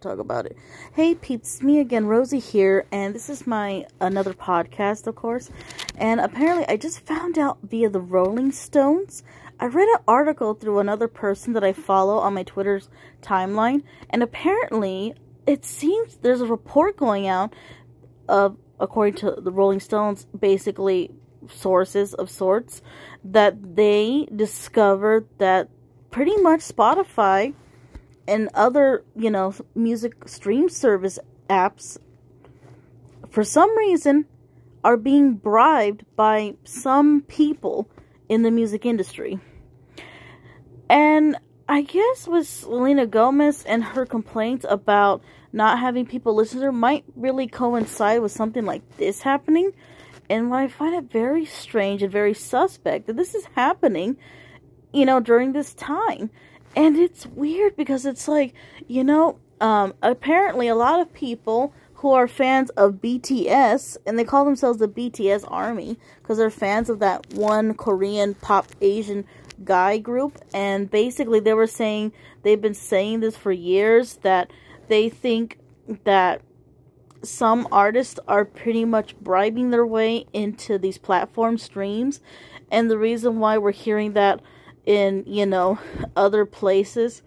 Talk about it. Hey peeps, me again, Rosie here, and this is my another podcast, of course. And apparently, I just found out via the Rolling Stones. I read an article through another person that I follow on my Twitter's timeline, and apparently, it seems there's a report going out of, according to the Rolling Stones, basically sources of sorts, that they discovered that pretty much Spotify and other, you know, music stream service apps, for some reason, are being bribed by some people in the music industry. And I guess with Selena Gomez and her complaints about not having people listen to her might really coincide with something like this happening. And what I find it very strange and very suspect that this is happening, you know, during this time. And it's weird because it's like, you know, um, apparently a lot of people who are fans of BTS, and they call themselves the BTS Army because they're fans of that one Korean pop Asian guy group. And basically, they were saying, they've been saying this for years, that they think that some artists are pretty much bribing their way into these platform streams. And the reason why we're hearing that in, you know, other places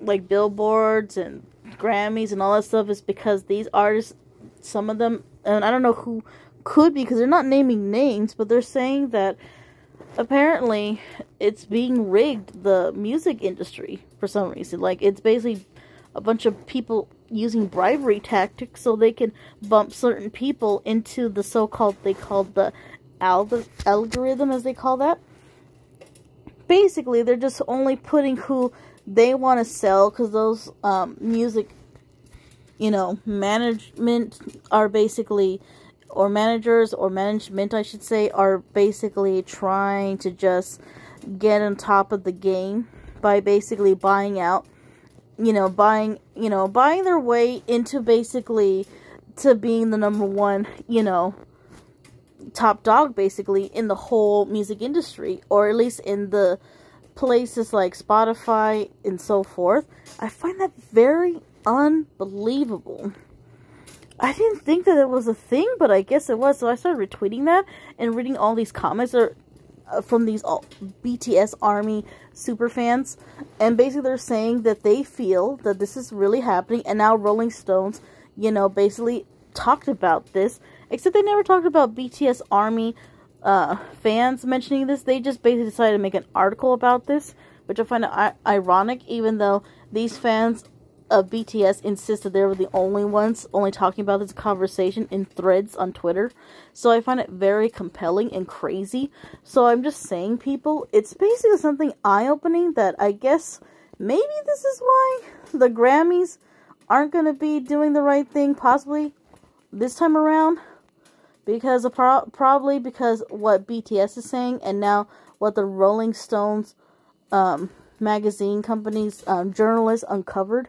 like billboards and Grammys and all that stuff is because these artists, some of them, and I don't know who could be because they're not naming names, but they're saying that apparently it's being rigged, the music industry, for some reason. Like, it's basically a bunch of people using bribery tactics so they can bump certain people into the so called, they called the algorithm, as they call that basically they're just only putting who they want to sell because those um, music you know management are basically or managers or management I should say are basically trying to just get on top of the game by basically buying out you know buying you know buying their way into basically to being the number one you know top dog basically in the whole music industry or at least in the places like Spotify and so forth. I find that very unbelievable. I didn't think that it was a thing, but I guess it was. So I started retweeting that and reading all these comments are uh, from these all BTS Army super fans, and basically they're saying that they feel that this is really happening, and now Rolling Stones, you know, basically talked about this Except they never talked about BTS Army uh, fans mentioning this. They just basically decided to make an article about this, which I find ironic, even though these fans of BTS insisted they were the only ones only talking about this conversation in threads on Twitter. So I find it very compelling and crazy. So I'm just saying, people, it's basically something eye opening that I guess maybe this is why the Grammys aren't going to be doing the right thing, possibly this time around because pro- probably because what BTS is saying, and now what the Rolling Stones um, magazine company's um, journalists uncovered.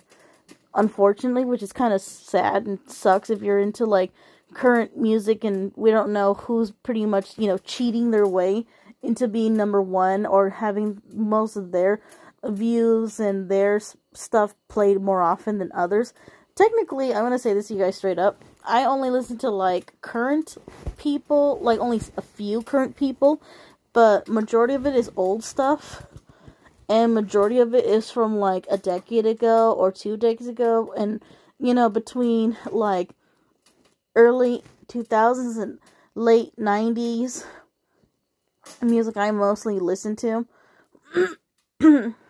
Unfortunately, which is kind of sad and sucks if you're into like current music and we don't know who's pretty much you know cheating their way into being number one or having most of their views and their stuff played more often than others. Technically, I'm gonna say this to you guys straight up. I only listen to like current people, like only a few current people, but majority of it is old stuff. And majority of it is from like a decade ago or two decades ago and you know between like early 2000s and late 90s music I mostly listen to.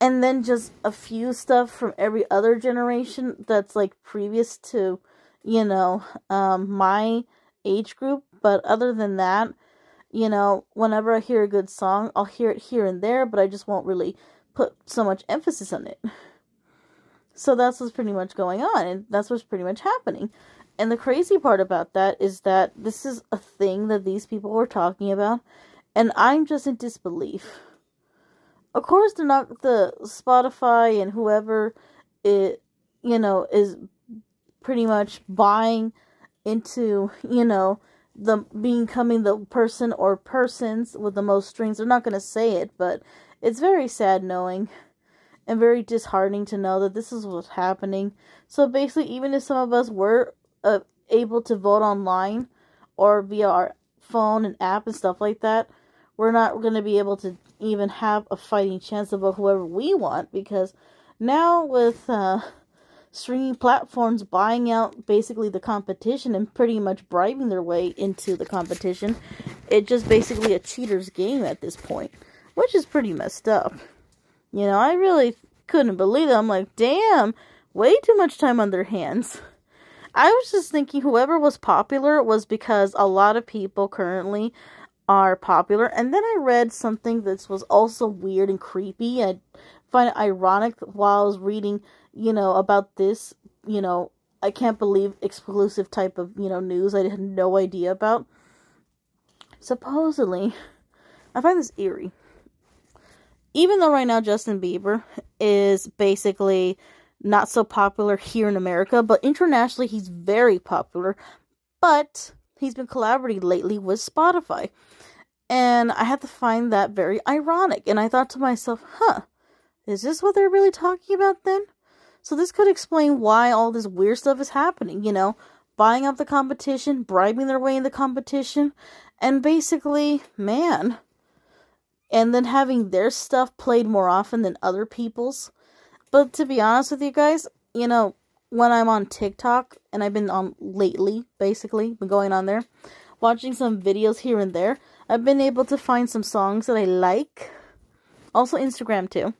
and then just a few stuff from every other generation that's like previous to you know, um, my age group. But other than that, you know, whenever I hear a good song, I'll hear it here and there, but I just won't really put so much emphasis on it. So that's what's pretty much going on, and that's what's pretty much happening. And the crazy part about that is that this is a thing that these people were talking about, and I'm just in disbelief. Of course, they're not the Spotify and whoever it, you know, is pretty much buying into, you know, the becoming the person or persons with the most strings. They're not going to say it, but it's very sad knowing. and very disheartening to know that this is what's happening. So basically, even if some of us were uh, able to vote online or via our phone and app and stuff like that, we're not going to be able to even have a fighting chance of whoever we want because now with uh, streaming platforms buying out basically the competition and pretty much bribing their way into the competition, it's just basically a cheater's game at this point, which is pretty messed up. You know, I really couldn't believe it. I'm like, damn, way too much time on their hands. I was just thinking whoever was popular was because a lot of people currently are popular. And then I read something that was also weird and creepy. I find it ironic while I was reading, you know, about this, you know, I can't believe exclusive type of, you know, news I had no idea about. Supposedly, I find this eerie. Even though right now Justin Bieber is basically not so popular here in America, but internationally he's very popular. But he's been collaborating lately with Spotify. And I had to find that very ironic. And I thought to myself, huh, is this what they're really talking about then? So this could explain why all this weird stuff is happening, you know, buying up the competition, bribing their way in the competition, and basically, man, and then having their stuff played more often than other people's. But to be honest with you guys, you know, when I'm on TikTok, and I've been on lately, basically, been going on there, watching some videos here and there, I've been able to find some songs that I like. Also Instagram too.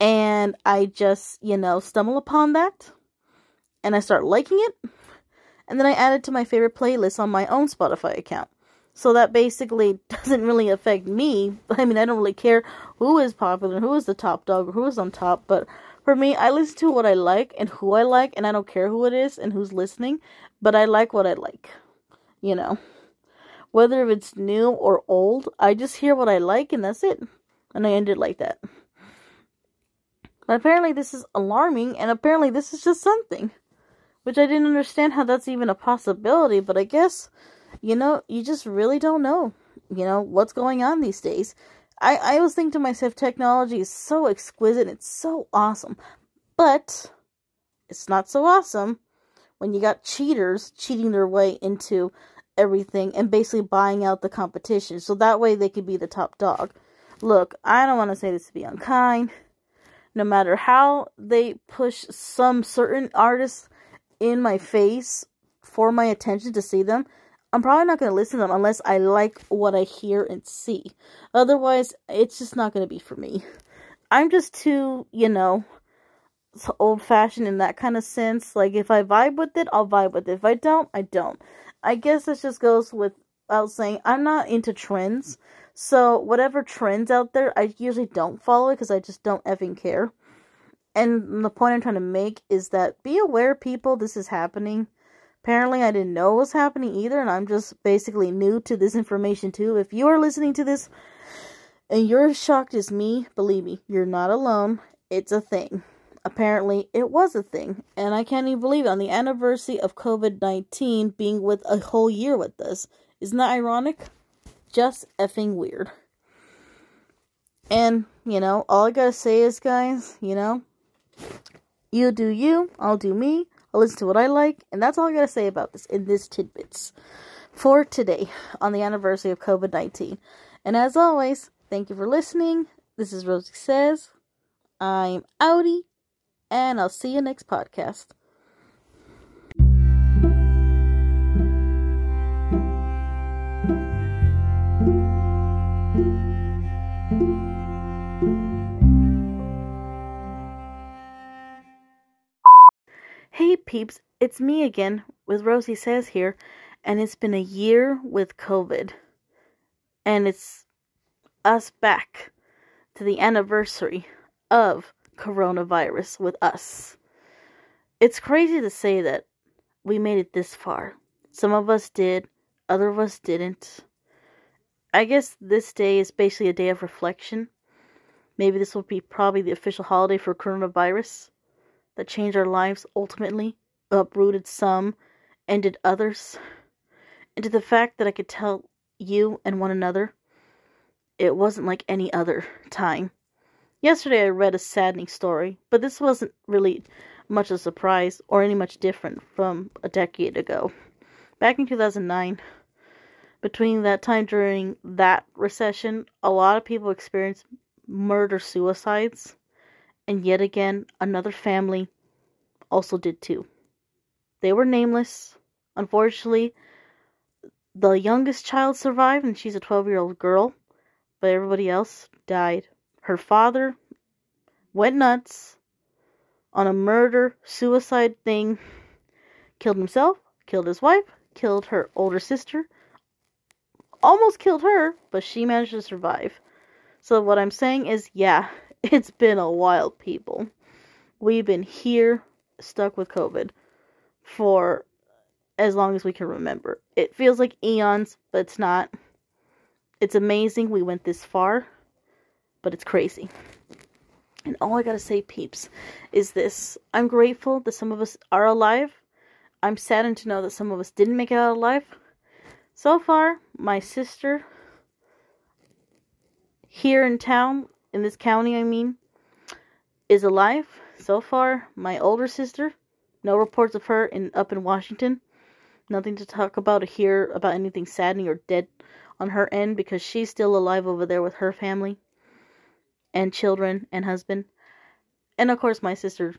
And I just, you know, stumble upon that and I start liking it. And then I add it to my favorite playlist on my own Spotify account. So that basically doesn't really affect me. I mean, I don't really care who is popular, who is the top dog, or who is on top. But for me, I listen to what I like and who I like, and I don't care who it is and who's listening. But I like what I like. You know. Whether if it's new or old, I just hear what I like and that's it. And I end it like that. But apparently this is alarming and apparently this is just something. Which I didn't understand how that's even a possibility, but I guess, you know, you just really don't know, you know, what's going on these days. I, I always think to myself, technology is so exquisite, it's so awesome. But it's not so awesome when you got cheaters cheating their way into everything and basically buying out the competition so that way they could be the top dog. Look, I don't want to say this to be unkind. No matter how they push some certain artists in my face for my attention to see them, I'm probably not going to listen to them unless I like what I hear and see. Otherwise, it's just not going to be for me. I'm just too, you know, old fashioned in that kind of sense. Like, if I vibe with it, I'll vibe with it. If I don't, I don't. I guess this just goes without saying I'm not into trends. So whatever trends out there, I usually don't follow it because I just don't effing care. And the point I'm trying to make is that be aware, people, this is happening. Apparently, I didn't know it was happening either, and I'm just basically new to this information too. If you are listening to this and you're as shocked as me, believe me, you're not alone. It's a thing apparently it was a thing. And I can't even believe it. On the anniversary of COVID 19 being with a whole year with us. Isn't that ironic? Just effing weird. And, you know, all I gotta say is, guys, you know, you do you, I'll do me, I'll listen to what I like, and that's all I gotta say about this in this tidbits for today on the anniversary of COVID 19. And as always, thank you for listening. This is Rosie Says. I'm outie and I'll see you next podcast. Hey peeps, it's me again with Rosie Says here, and it's been a year with COVID. And it's us back to the anniversary of coronavirus with us. It's crazy to say that we made it this far. Some of us did, other of us didn't. I guess this day is basically a day of reflection. Maybe this will be probably the official holiday for coronavirus that changed our lives ultimately, uprooted some, ended others. And to the fact that I could tell you and one another it wasn't like any other time. Yesterday I read a saddening story, but this wasn't really much a surprise or any much different from a decade ago. Back in 2009, between that time during that recession, a lot of people experienced murder suicides, and yet again, another family also did too. They were nameless. Unfortunately, the youngest child survived, and she's a 12 year old girl, but everybody else died. Her father went nuts on a murder suicide thing, killed himself, killed his wife, killed her older sister, almost killed her, but she managed to survive. So, what I'm saying is, yeah, it's been a while, people. We've been here, stuck with COVID, for as long as we can remember. It feels like eons, but it's not. It's amazing we went this far, but it's crazy. And all I gotta say, peeps, is this I'm grateful that some of us are alive. I'm saddened to know that some of us didn't make it out alive. So far, my sister here in town, in this county, I mean, is alive. So far, my older sister, no reports of her in up in Washington. Nothing to talk about or hear about anything saddening or dead on her end because she's still alive over there with her family and children and husband. And of course, my sister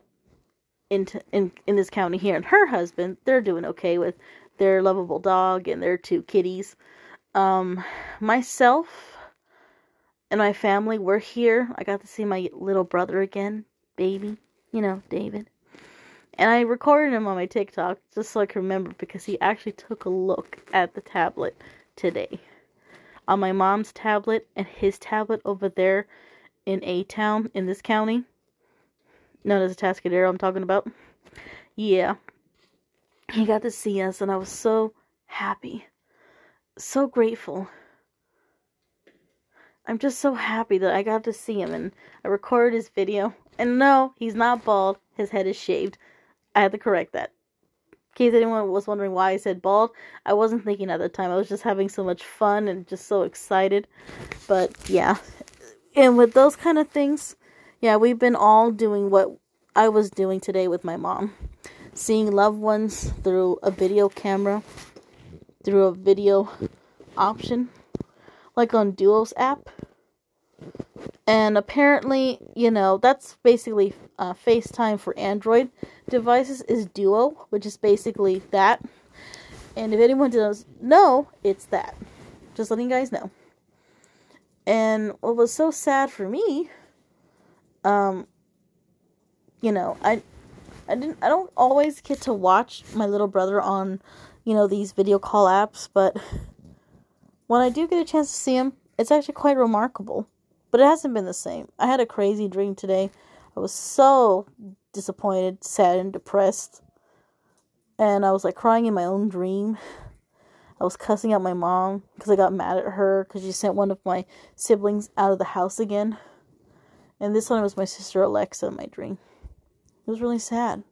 in in in this county here and her husband, they're doing okay with their lovable dog and their two kitties. Um, myself and my family, we're here. I got to see my little brother again, baby, you know, David. And I recorded him on my TikTok just so I can remember because he actually took a look at the tablet today. On my mom's tablet and his tablet over there in A Town in this county, known as Atascadero, I'm talking about. Yeah. He got to see us, and I was so happy. So grateful. I'm just so happy that I got to see him, and I recorded his video. And no, he's not bald, his head is shaved. I had to correct that. In case anyone was wondering why I said bald, I wasn't thinking at the time. I was just having so much fun and just so excited. But yeah, and with those kind of things, yeah, we've been all doing what I was doing today with my mom. Seeing loved ones through a video camera, through a video option, like on Duo's app. And apparently, you know, that's basically uh, FaceTime for Android devices is Duo, which is basically that. And if anyone does know, it's that. Just letting you guys know. And what was so sad for me, um, you know, I, I didn't, I don't always get to watch my little brother on, you know, these video call apps, but when I do get a chance to see him, it's actually quite remarkable. But it hasn't been the same. I had a crazy dream today. I was so disappointed, sad, and depressed. And I was like crying in my own dream. I was cussing out my mom because I got mad at her because she sent one of my siblings out of the house again. And this one was my sister Alexa in my dream. It was really sad.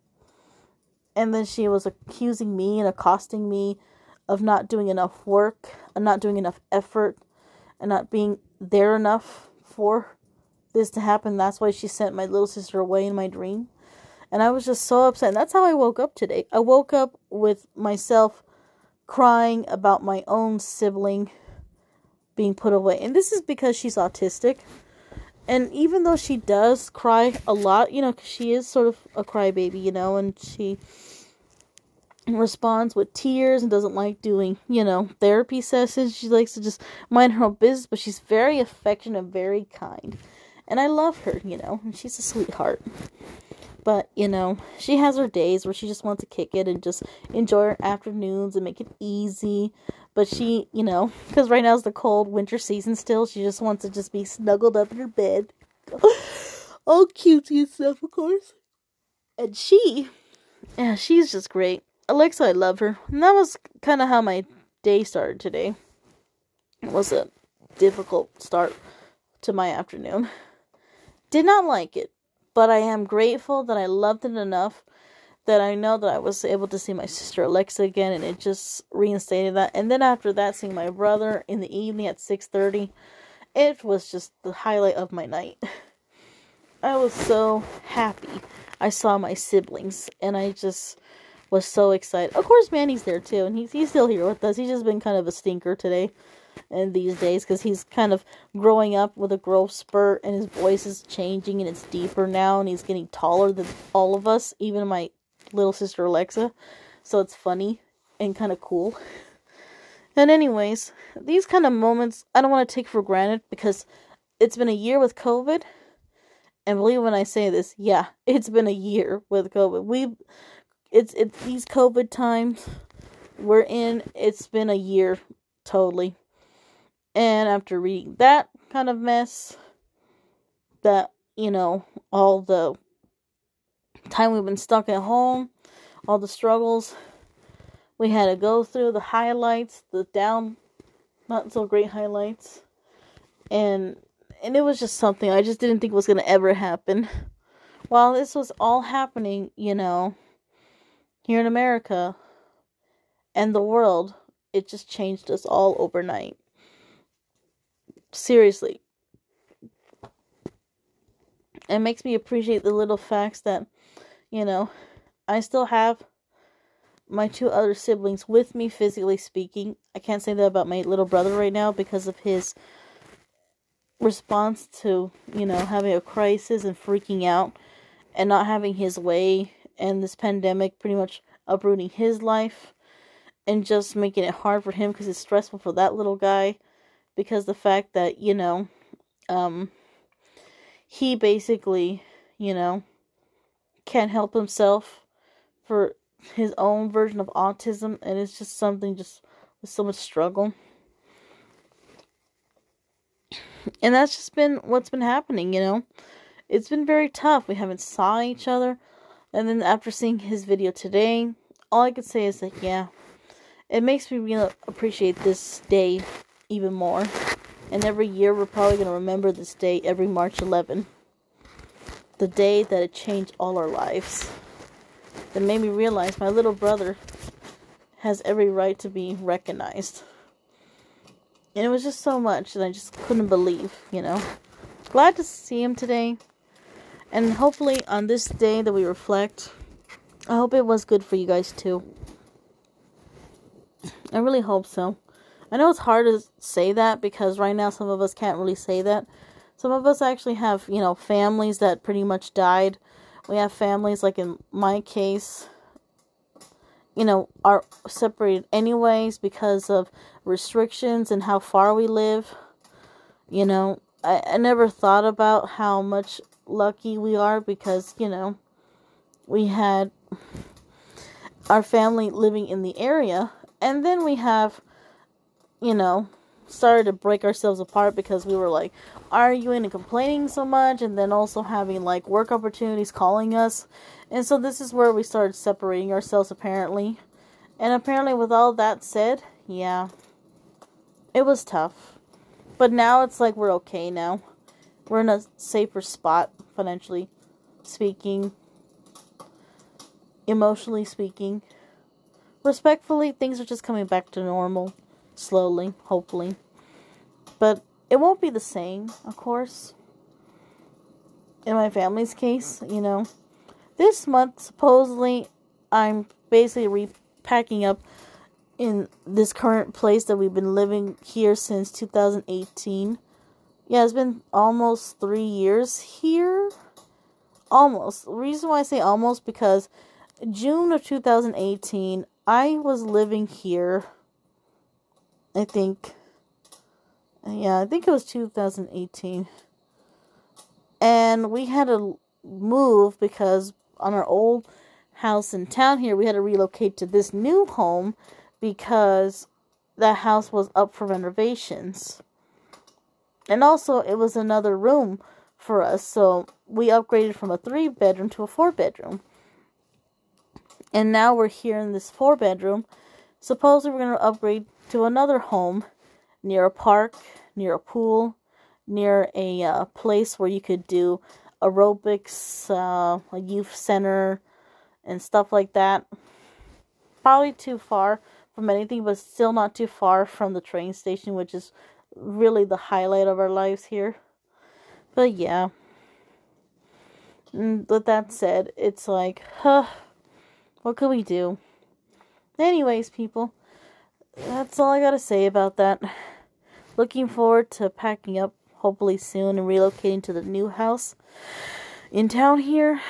And then she was accusing me and accosting me of not doing enough work, and not doing enough effort, and not being there enough for this to happen. That's why she sent my little sister away in my dream. And I was just so upset. And that's how I woke up today. I woke up with myself crying about my own sibling being put away. And this is because she's autistic. And even though she does cry a lot, you know, she is sort of a crybaby, you know, and she responds with tears and doesn't like doing, you know, therapy sessions. She likes to just mind her own business, but she's very affectionate very kind. And I love her, you know, and she's a sweetheart. But, you know, she has her days where she just wants to kick it and just enjoy her afternoons and make it easy. But she, you know, because right now is the cold winter season still, she just wants to just be snuggled up in her bed. All cutesy and stuff, of course. And she, yeah, she's just great. Alexa, I love her. And that was kind of how my day started today. It was a difficult start to my afternoon. Did not like it. But I am grateful that I loved it enough that I know that I was able to see my sister Alexa again and it just reinstated that. And then after that seeing my brother in the evening at 6:30, it was just the highlight of my night. I was so happy. I saw my siblings, and I just was so excited. Of course, Manny's there too, and he's he's still here with us. He's just been kind of a stinker today, and these days because he's kind of growing up with a growth spurt, and his voice is changing, and it's deeper now, and he's getting taller than all of us, even my little sister Alexa. So it's funny and kind of cool. And anyways, these kind of moments I don't want to take for granted because it's been a year with COVID. And believe when I say this, yeah, it's been a year with COVID. We it's it's these COVID times we're in, it's been a year totally. And after reading that kind of mess, that, you know, all the time we've been stuck at home, all the struggles we had to go through, the highlights, the down, not so great highlights, and and it was just something I just didn't think was gonna ever happen. While this was all happening, you know, here in America and the world, it just changed us all overnight. Seriously. It makes me appreciate the little facts that, you know, I still have my two other siblings with me physically speaking. I can't say that about my little brother right now because of his response to, you know, having a crisis and freaking out and not having his way and this pandemic pretty much uprooting his life and just making it hard for him because it's stressful for that little guy because the fact that, you know, um he basically, you know, can't help himself for his own version of autism and it's just something just with so much struggle. And that's just been what's been happening you know? It's been very tough. We haven't saw each other. And then after seeing his video today all i could say is that yeah it makes me really appreciate this day even more and every year we're probably going to remember this day every march 11 the day that it changed all our lives that made me realize my little brother has every right to be recognized. And it was just so much that I just couldn't believe, you know. Glad to see him today. And hopefully on this day that we reflect, I hope it was good for you guys too. I really hope so. I know it's hard to say that because right now some of us can't really say that. Some of us actually have, you know, families that pretty much died. We have families like in my case you know are separated anyways because of restrictions and how far we live. You know I, I never thought about how much lucky we are because you know we had our family living in the area. And then we have you know started to break ourselves apart because we were like arguing and complaining so much and then also having like work opportunities calling us. And so this is where we started separating ourselves apparently. And apparently with all that said yeah it was tough. But now it's like we're okay now. We're in a safer spot financially speaking. Emotionally speaking. Respectfully things are just coming back to normal slowly, hopefully. But it won't be the same, of course. In my family's case, you know. This month, supposedly, I'm basically repacking up in this current place that we've been living here since 2018. Yeah, it's been almost three years here. Almost. The reason why I say almost because June of 2018, I was living here I think. Yeah, I think it was 2018. And we had to move because on our old house in town here, we had to relocate to this new home because that house was up for renovations. And also, it was another room for us, so we upgraded from a three bedroom to a four bedroom. And now we're here in this four bedroom. Supposedly, we're going to upgrade to another home near a park, near a pool, near a uh, place where you could do aerobics, uh, a youth center, and stuff like that. Probably too far from anything, but still not too far from the train station, which is really the highlight of our lives here. But yeah. And with that said, it's like, huh, what could we do? Anyways, people, that's all I gotta say about that. Looking forward to packing up hopefully soon and relocating to the new house in town here.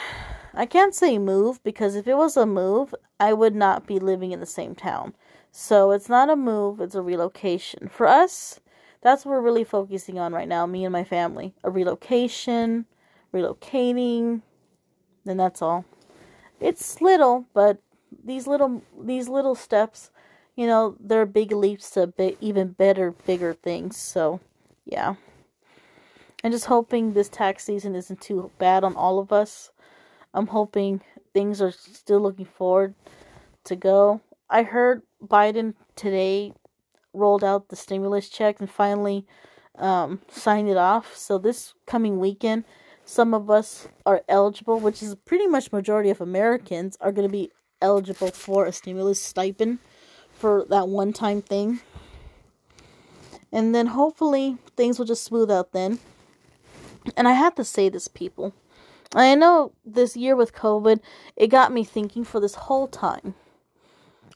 I can't say move because if it was a move, I would not be living in the same town. So it's not a move, it's a relocation. For us, that's what we're really focusing on right now, me and my family. A relocation, relocating, and that's all. It's little, but these little these little steps, you know, they're big leaps to even better, bigger things. So, yeah. I'm just hoping this tax season isn't too bad on all of us. I'm hoping things are still looking forward to go. I heard Biden today rolled out the stimulus check and finally um, signed it off. So this coming weekend, some of us are eligible, which is pretty much majority of Americans are going to be eligible for a stimulus stipend for that one time thing. And then hopefully things will just smooth out then. And I have to say this, people. I know this year with COVID, it got me thinking for this whole time.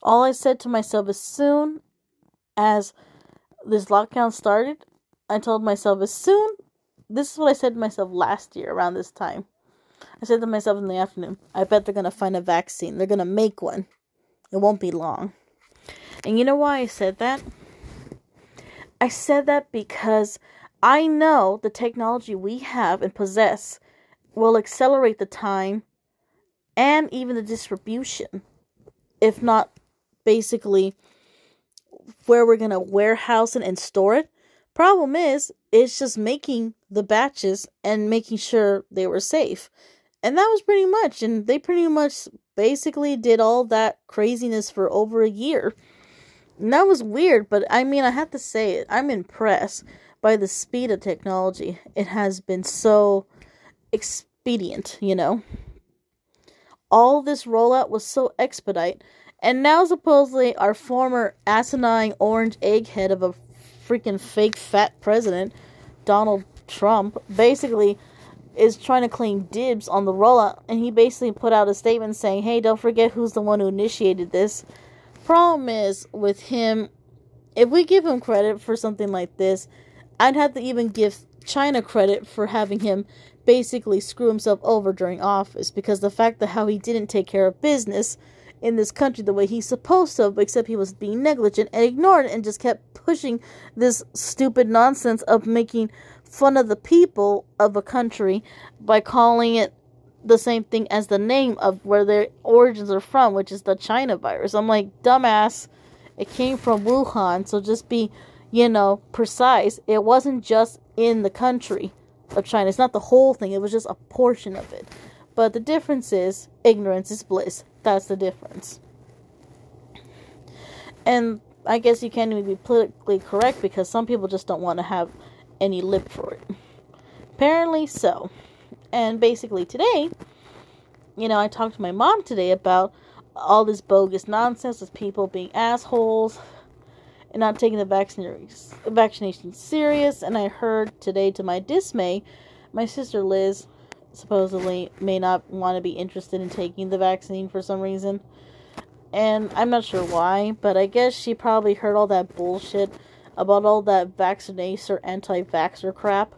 All I said to myself as soon as this lockdown started, I told myself as soon this is what I said to myself last year around this time. I said to myself in the afternoon, I bet they're going to find a vaccine. They're going to make one. It won't be long. And you know why I said that? I said that because I know the technology we have and possess will accelerate the time and even the distribution, if not basically where we're going to warehouse it and store it. Problem is, it's just making the batches and making sure they were safe. And that was pretty much. And they pretty much basically did all that craziness for over a year. And that was weird, but I mean, I have to say it. I'm impressed by the speed of technology. It has been so expedient, you know. All this rollout was so expedite. And now, supposedly, our former asinine orange egghead of a freaking fake fat president, Donald Trump, basically is trying to claim dibs on the rollout. And he basically put out a statement saying, hey, don't forget who's the one who initiated this. Problem is, with him, if we give him credit for something like this, I'd have to even give China credit for having him basically screw himself over during office because the fact that how he didn't take care of business in this country the way he's supposed to, except he was being negligent and ignored and just kept pushing this stupid nonsense of making fun of the people of a country by calling it the same thing as the name of where their origins are from, which is the China virus. I'm like, dumbass, it came from Wuhan, so just be, you know, precise. It wasn't just in the country of China, it's not the whole thing, it was just a portion of it. But the difference is ignorance is bliss. That's the difference. And I guess you can't even be politically correct because some people just don't want to have any lip for it. Apparently so. And basically today, you know, I talked to my mom today about all this bogus nonsense of people being assholes and not taking the vaccination serious. And I heard today, to my dismay, my sister Liz supposedly may not want to be interested in taking the vaccine for some reason. And I'm not sure why, but I guess she probably heard all that bullshit about all that vaccination or anti vaxxer crap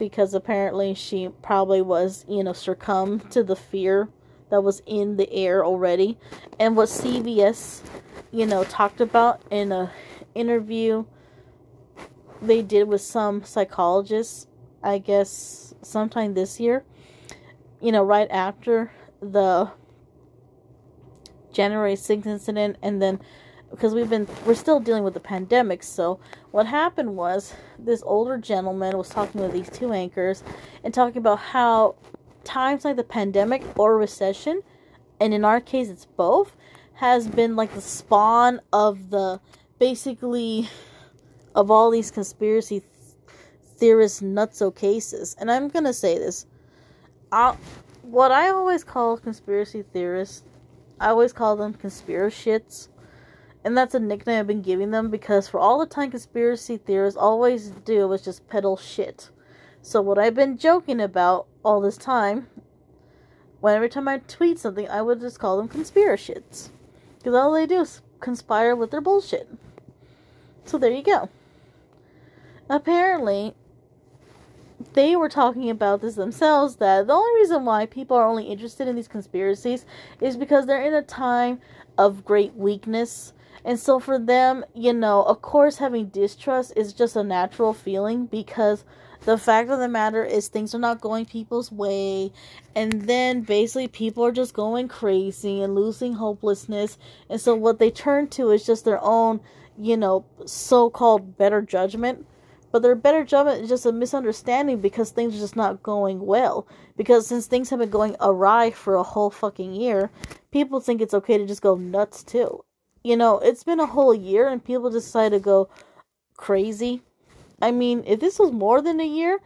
because apparently she probably was, you know, succumbed to the fear that was in the air already. And what CBS, you know, talked about in a interview they did with some psychologists, I guess sometime this year, you know, right after the January 6th incident, and then because we've been, we're still dealing with the pandemic. So, what happened was this older gentleman was talking with these two anchors and talking about how times like the pandemic or recession, and in our case, it's both, has been like the spawn of the basically of all these conspiracy theorist nutso cases. And I'm gonna say this I, what I always call conspiracy theorists, I always call them conspirashits. And that's a nickname I've been giving them because for all the time conspiracy theorists always do is just peddle shit. So what I've been joking about all this time when every time I tweet something, I would just call them conspiracies. Because all they do is conspire with their bullshit. So there you go. Apparently, they were talking about this themselves that the only reason why people are only interested in these conspiracies is because they're in a time of great weakness. And so for them, you know, of course, having distrust is just a natural feeling because the fact of the matter is things are not going people's way and then basically people are just going crazy and losing hopelessness and so what they turn to is just their own you know so-called better judgment but their better judgment is just a misunderstanding because things are just not going well. Because since things have been going awry for a whole fucking year, people think it's okay to just go nuts too. You know, it's been a whole year and people decide to go crazy. I mean, if this was more than a year,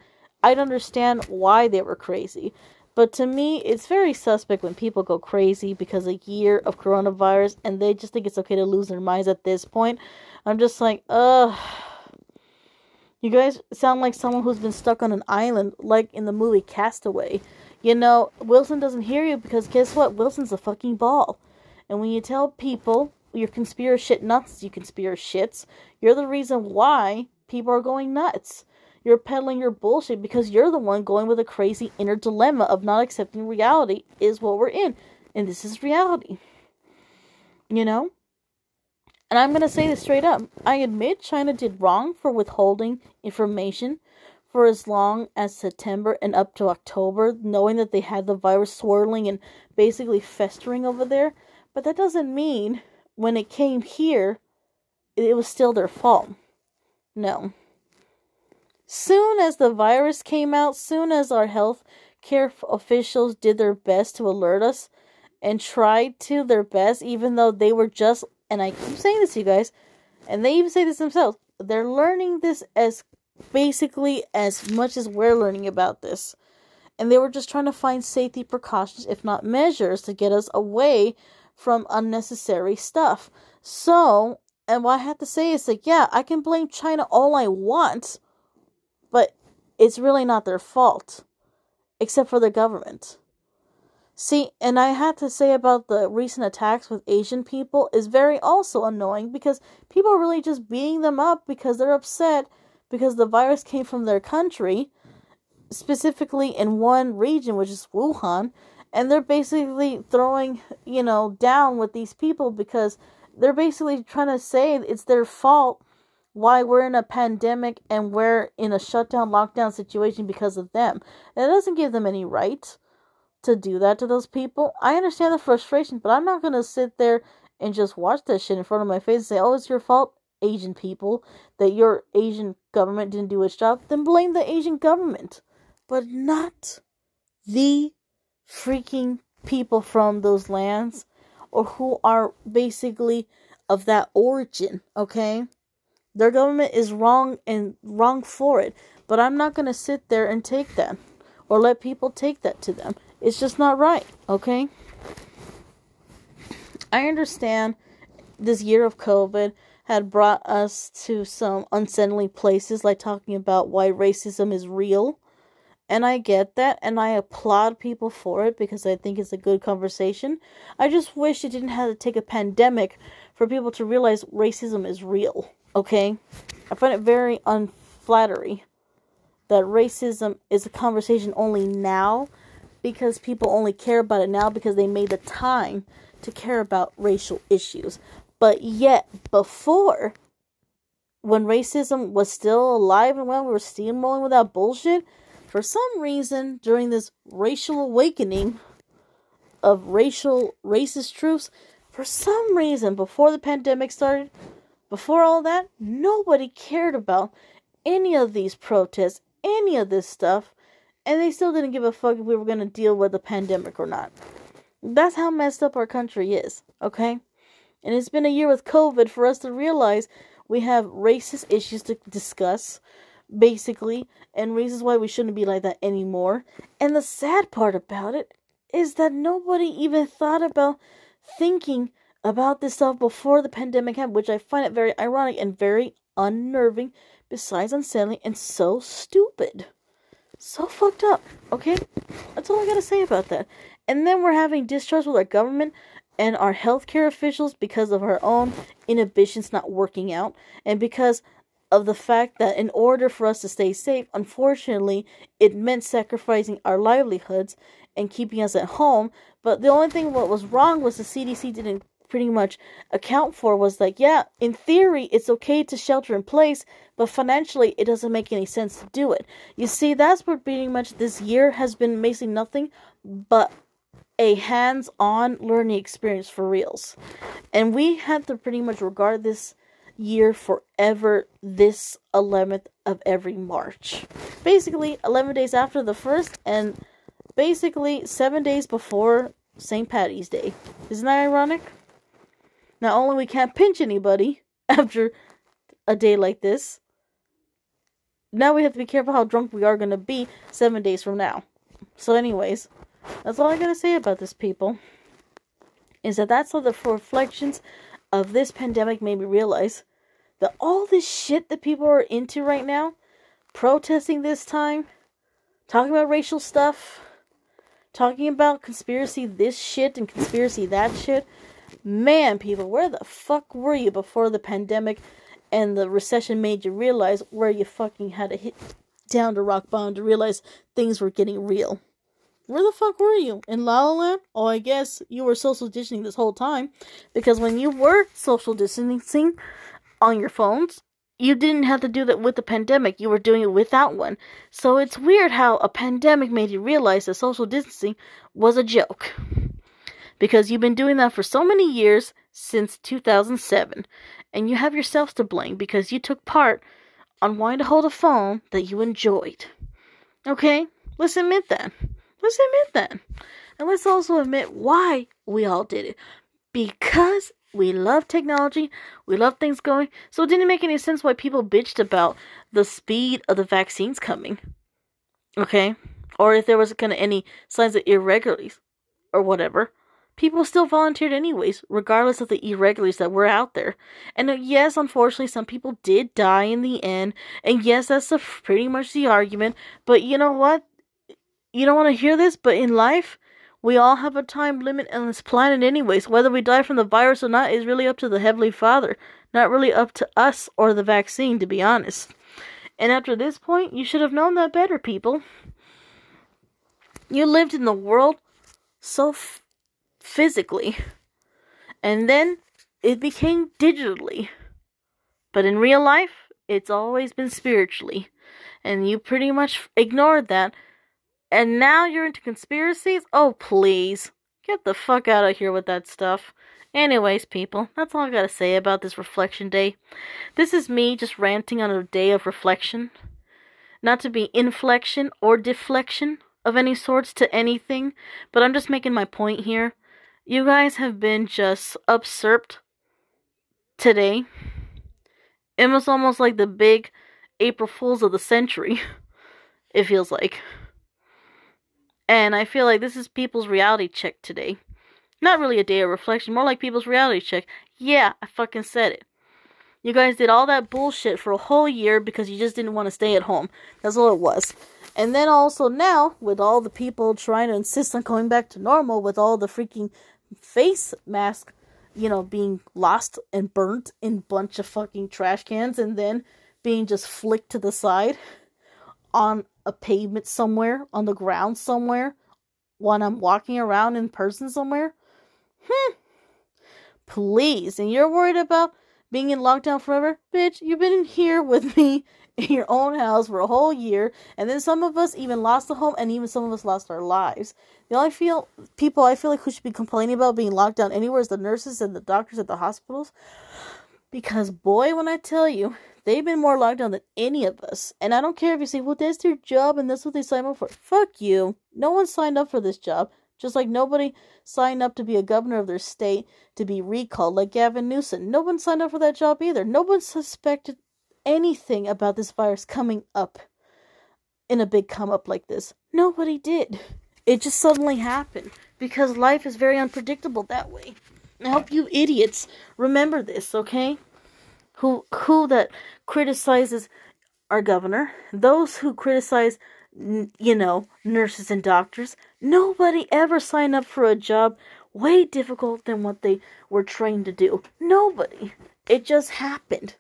I'd understand why they were crazy. But to me, it's very suspect when people go crazy because a year of coronavirus and they just think it's okay to lose their minds at this point. I'm just like, ugh you guys sound like someone who's been stuck on an island, like in the movie Castaway. You know, Wilson doesn't hear you because guess what? Wilson's a fucking ball. And when you tell people you're conspiracy nuts, you conspiracy shits, you're the reason why people are going nuts. You're peddling your bullshit because you're the one going with a crazy inner dilemma of not accepting reality is what we're in. And this is reality. You know? And I'm going to say this straight up. I admit China did wrong for withholding information for as long as September and up to October, knowing that they had the virus swirling and basically festering over there. But that doesn't mean when it came here, it was still their fault. No. Soon as the virus came out, soon as our health care officials did their best to alert us and tried to their best, even though they were just and I keep saying this to you guys, and they even say this themselves, they're learning this as basically as much as we're learning about this. And they were just trying to find safety precautions, if not measures, to get us away from unnecessary stuff. So, and what I have to say is that, yeah, I can blame China all I want, but it's really not their fault, except for the government. See, and I had to say about the recent attacks with Asian people is very also annoying because people are really just beating them up because they're upset because the virus came from their country, specifically in one region, which is Wuhan, and they're basically throwing, you know, down with these people because they're basically trying to say it's their fault why we're in a pandemic and we're in a shutdown lockdown situation because of them. That doesn't give them any right to do that to those people. I understand the frustration, but I'm not gonna sit there and just watch that shit in front of my face and say, "Oh, it's your fault, Asian people, that your Asian government didn't do its job." Then blame the Asian government, but not the freaking people from those lands or who are basically of that origin. Okay, their government is wrong and wrong for it, but I'm not gonna sit there and take that or let people take that to them. It's just not right, okay? I understand this year of COVID had brought us to some unsettling places, like talking about why racism is real. And I get that, and I applaud people for it because I think it's a good conversation. I just wish it didn't have to take a pandemic for people to realize racism is real, okay? I find it very unflattering that racism is a conversation only now because people only care about it now because they made the time to care about racial issues. But yet, before, when racism was still alive and well, we were steamrolling with that bullshit, for some reason, during this racial awakening of racial racist truths, for some reason, before the pandemic started, before all that, nobody cared about any of these protests, any of this stuff and they still didn't give a fuck if we were going to deal with the pandemic or not. That's how messed up our country is, okay? And it's been a year with COVID for us to realize we have racist issues to discuss, basically, and reasons why we shouldn't be like that anymore. And the sad part about it is that nobody even thought about thinking about this stuff before the pandemic happened, which I find it very ironic and very unnerving, besides unsettling and so stupid. So fucked up, okay? That's all I gotta say about that. And then we're having distrust with our government and our healthcare officials because of our own inhibitions not working out and because of the fact that in order for us to stay safe, unfortunately, it meant sacrificing our livelihoods and keeping us at home. But the only thing what was wrong was the CDC didn't pretty much account for was like, yeah, in theory, it's okay to shelter in place, but financially, it doesn't make any sense to do it. You see, that's what pretty much this year has been basically nothing but a hands on learning experience for reals. And we had to pretty much regard this year forever this 11th of every March. Basically, 11 days after the first, and basically 7 days before St. Patty's Day. Isn't that ironic? Not only we can't pinch anybody after a day like this, now we have to be careful how drunk we are going to be 7 days from now. So anyways, that's all I gotta say about this, people. Is that that's all the reflections of this pandemic made me realize that all this shit that people are into right now, protesting this time, talking about racial stuff, talking about conspiracy this shit and conspiracy that shit. Man, people, where the fuck were you before the pandemic and the recession made you realize where you fucking had to hit down to rock bottom to realize things were getting real? Where the fuck were you? In La La Land? Oh, I guess you were social distancing this whole time. Because when you were social distancing on your phones, you didn't have to do that with the pandemic. You were doing it without one. So it's weird how a pandemic made you realize that social distancing was a joke. Because you've been doing that for so many years since 2007. And you have yourselves to blame because you took part on wanting to hold a phone that you enjoyed. Okay? Let's admit that. Let's admit that. And let's also admit why we all did it. Because we love technology, we love things going. So it didn't make any sense why people bitched about the speed of the vaccines coming. Okay? Or if there was kind of any signs of irregularities or whatever. People still volunteered anyways, regardless of the irregularities that were out there. And uh, yes, unfortunately, some people did die in the end. And yes, that's the, pretty much the argument. But you know what? You don't want to hear this, but in life, we all have a time limit on this planet, anyways. Whether we die from the virus or not is really up to the Heavenly Father, not really up to us or the vaccine, to be honest. And after this point, you should have known that better, people. You lived in the world so f- physically, and then it became digitally. But in real life, it's always been spiritually. And you pretty much ignored that and now you're into conspiracies? Oh, please. Get the fuck out of here with that stuff. Anyways, people, that's all I gotta say about this reflection day. This is me just ranting on a day of reflection. Not to be inflection or deflection of any sorts to anything, but I'm just making my point here. You guys have been just usurped today. It was almost like the big April Fools of the century. It feels like. And I feel like this is people's reality check today. Not really a day of reflection, more like people's reality check. Yeah, I fucking said it. You guys did all that bullshit for a whole year because you just didn't want to stay at home. That's all it was. And then also now, with all the people trying to insist on going back to normal, with all the freaking face mask, you know, being lost and burnt in bunch of fucking trash cans and then being just flicked to the side on a pavement somewhere, on the ground somewhere, when I'm walking around in person somewhere? Hmm. Please. And you're worried about being in lockdown forever? Bitch, you've been in here with me in your own house for a whole year, and then some of us even lost the home, and even some of us lost our lives. The only feel people I feel like who should be complaining about being locked down anywhere is the nurses and the doctors at the hospitals. Because boy, when I tell you, They've been more locked down than any of us. And I don't care if you say, well, that's their job and that's what they signed up for. Fuck you. No one signed up for this job. Just like nobody signed up to be a governor of their state to be recalled, like Gavin Newsom. No one signed up for that job either. No one suspected anything about this virus coming up in a big come up like this. Nobody did. It just suddenly happened because life is very unpredictable that way. I hope you idiots remember this, okay? Who who that criticizes our governor, those who criticize you know, nurses and doctors. Nobody ever signed up for a job way difficult than what they were trained to do. Nobody. It just happened.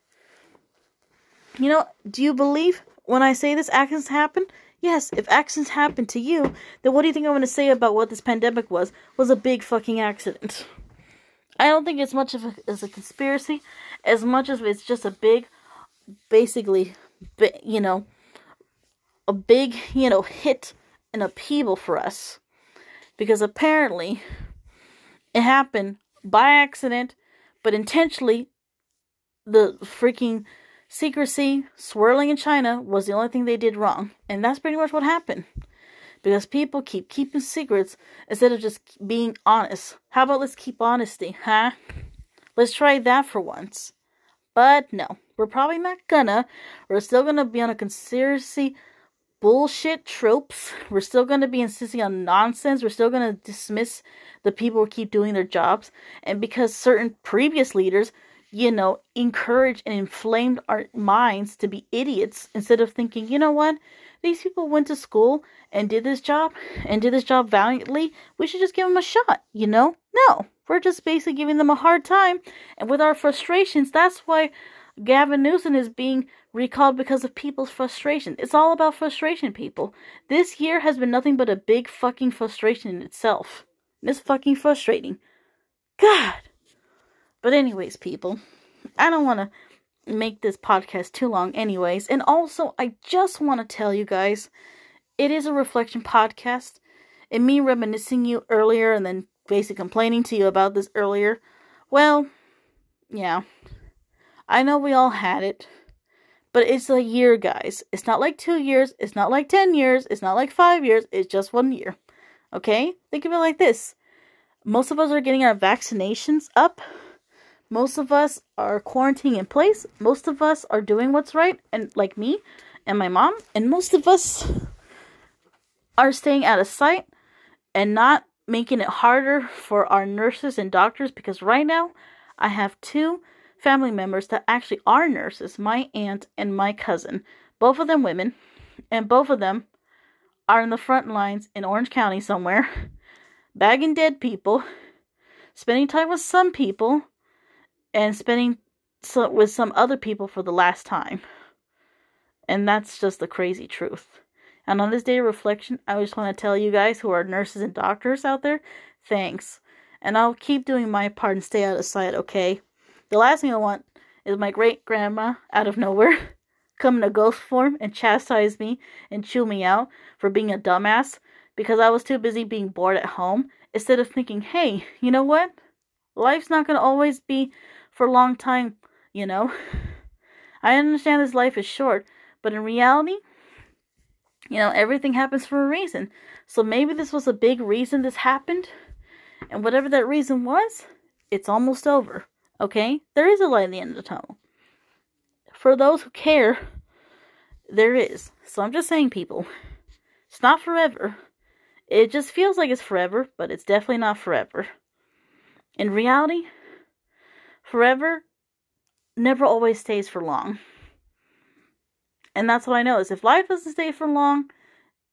You know, do you believe when I say this accidents happen? Yes, if accidents happen to you, then what do you think I'm going to say about what this pandemic was? Was a big fucking accident. I don't think it's much of a, as a conspiracy as much as it's just a big, basically, you know, a big, you know, hit and upheaval for us. Because apparently it happened by accident, but intentionally the freaking secrecy swirling in China was the only thing they did wrong. And that's pretty much what happened. Because people keep keeping secrets instead of just being honest. How about let's keep honesty, huh? Let's try that for once. But no, we're probably not gonna. We're still gonna be on a conspiracy bullshit tropes. We're still gonna be insisting on nonsense. We're still gonna dismiss the people who keep doing their jobs. And because certain previous leaders you know, encouraged and inflamed our minds to be idiots instead of thinking, you know what, these people went to school and did this job and did this job valiantly. We should just give them a shot, you know? No, we're just basically giving them a hard time. And with our frustrations, that's why Gavin Newsom is being recalled because of people's frustration. It's all about frustration, people. This year has been nothing but a big fucking frustration in itself. It's fucking frustrating. God. But, anyways, people, I don't want to make this podcast too long, anyways. And also, I just want to tell you guys it is a reflection podcast. And me reminiscing you earlier and then basically complaining to you about this earlier. Well, yeah. I know we all had it. But it's a year, guys. It's not like two years. It's not like 10 years. It's not like five years. It's just one year. Okay? Think of it like this most of us are getting our vaccinations up most of us are quarantining in place. Most of us are doing what's right, and like me and my mom, and most of us are staying out of sight and not making it harder for our nurses and doctors because right now I have two family members that actually are nurses my aunt and my cousin, both of them women, and both of them are in the front lines in Orange County somewhere, bagging dead people, spending time with some people, and spending with some other people for the last time. And that's just the crazy truth. And on this day of reflection, I just want to tell you guys who are nurses and doctors out there, thanks. And I'll keep doing my part and stay out of sight, okay? The last thing I want is my great grandma out of nowhere come in a ghost form and chastise me and chew me out for being a dumbass because I was too busy being bored at home instead of thinking, hey, you know what? Life's not going to always be for a long time, you know. I understand this life is short, but in reality, you know, everything happens for a reason. So maybe this was a big reason this happened, and whatever that reason was, it's almost over. Okay? There is a light at the end of the tunnel. For those who care, there is. So I'm just saying, people, it's not forever. It just feels like it's forever, but it's definitely not forever. In reality, forever never always stays for long. And that's what I know is if life doesn't stay for long,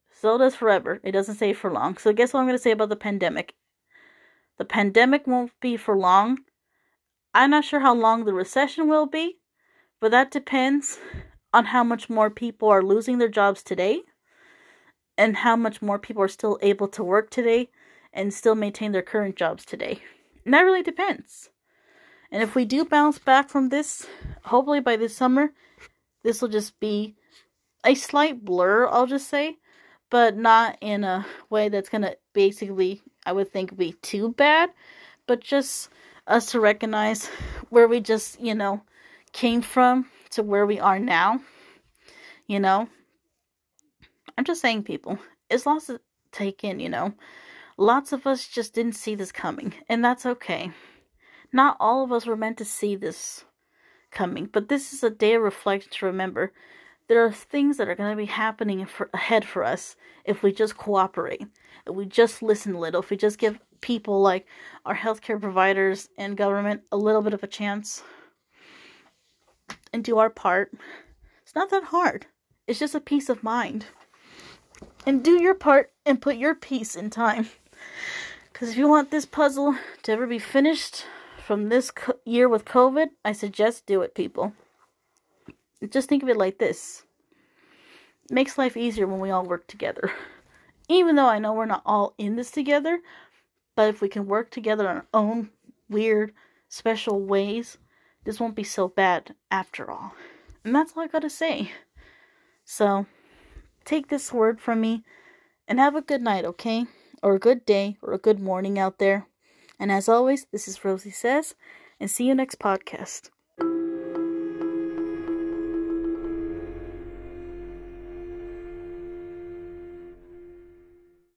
so does forever. It doesn't stay for long. So guess what I'm going to say about the pandemic? The pandemic won't be for long. I'm not sure how long the recession will be, but that depends on how much more people are losing their jobs today and how much more people are still able to work today and still maintain their current jobs today. And that really depends. And if we do bounce back from this, hopefully by this summer, this will just be a slight blur, I'll just say, but not in a way that's to basically, I would think, be too bad, but just us to recognize where we just, you know, came from to where we are now. You know, I'm just saying, people, it's lots to take in, you know. Lots of us just didn't see this coming, and that's okay. Not all of us were meant to see this coming, but this is a day of reflection to remember. There are things that are going to be happening for, ahead for us if we just cooperate, if we just listen a little, if we just give people like our healthcare providers and government a little bit of a chance and do our part. It's not that hard. It's just a peace of mind. and do your part and put your piece in time. Because if you want this puzzle to ever be finished from this co- year with COVID, I suggest do it, people. Just think of it like this it makes life easier when we all work together. Even though I know we're not all in this together, but if we can work together on our own weird, special ways, this won't be so bad after all. And that's all I gotta say. So, take this word from me and have a good night, okay? Or a good day or a good morning out there. And as always, this is Rosie Says, and see you next podcast.